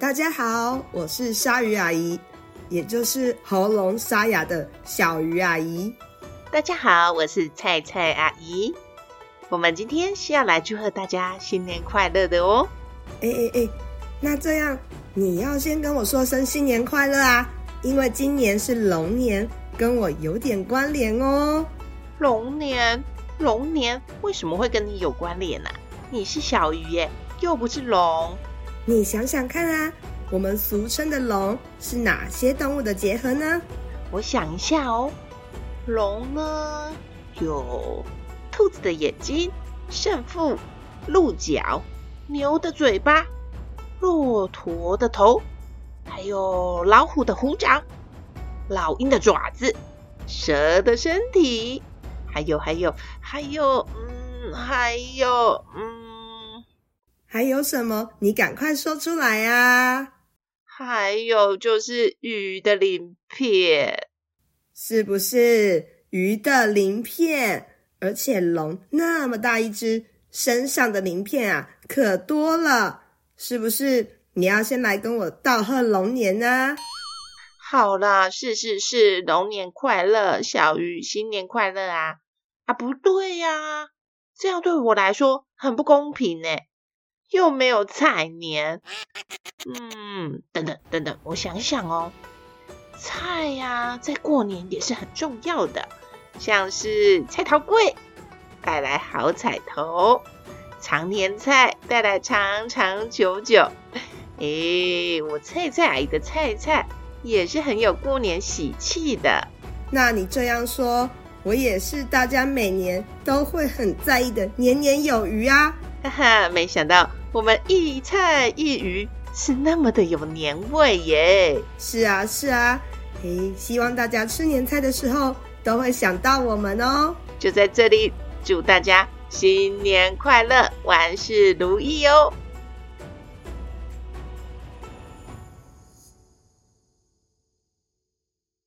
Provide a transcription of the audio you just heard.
大家好，我是鲨鱼阿姨，也就是喉咙沙哑的小鱼阿姨。大家好，我是菜菜阿姨。我们今天是要来祝贺大家新年快乐的哦。哎哎哎，那这样你要先跟我说声新年快乐啊，因为今年是龙年，跟我有点关联哦。龙年，龙年为什么会跟你有关联呢？你是小鱼耶，又不是龙。你想想看啊，我们俗称的龙是哪些动物的结合呢？我想一下哦，龙呢有兔子的眼睛、胜负、鹿角、牛的嘴巴、骆驼的头，还有老虎的虎掌、老鹰的爪子、蛇的身体，还有还有还有，嗯，还有嗯。还有什么？你赶快说出来啊！还有就是鱼的鳞片，是不是鱼的鳞片？而且龙那么大一只，身上的鳞片啊可多了，是不是？你要先来跟我道贺龙年呢？好啦，是是是，龙年快乐，小鱼新年快乐啊！啊，不对呀，这样对我来说很不公平呢。又没有菜年，嗯，等等等等，我想想哦，菜呀，在过年也是很重要的，像是菜头粿带来好彩头，长年菜带来长长久久。诶，我菜菜阿姨的菜菜也是很有过年喜气的。那你这样说，我也是大家每年都会很在意的年年有余啊！哈哈，没想到。我们一菜一鱼是那么的有年味耶！是啊，是啊，嘿，希望大家吃年菜的时候都会想到我们哦。就在这里，祝大家新年快乐，万事如意哦！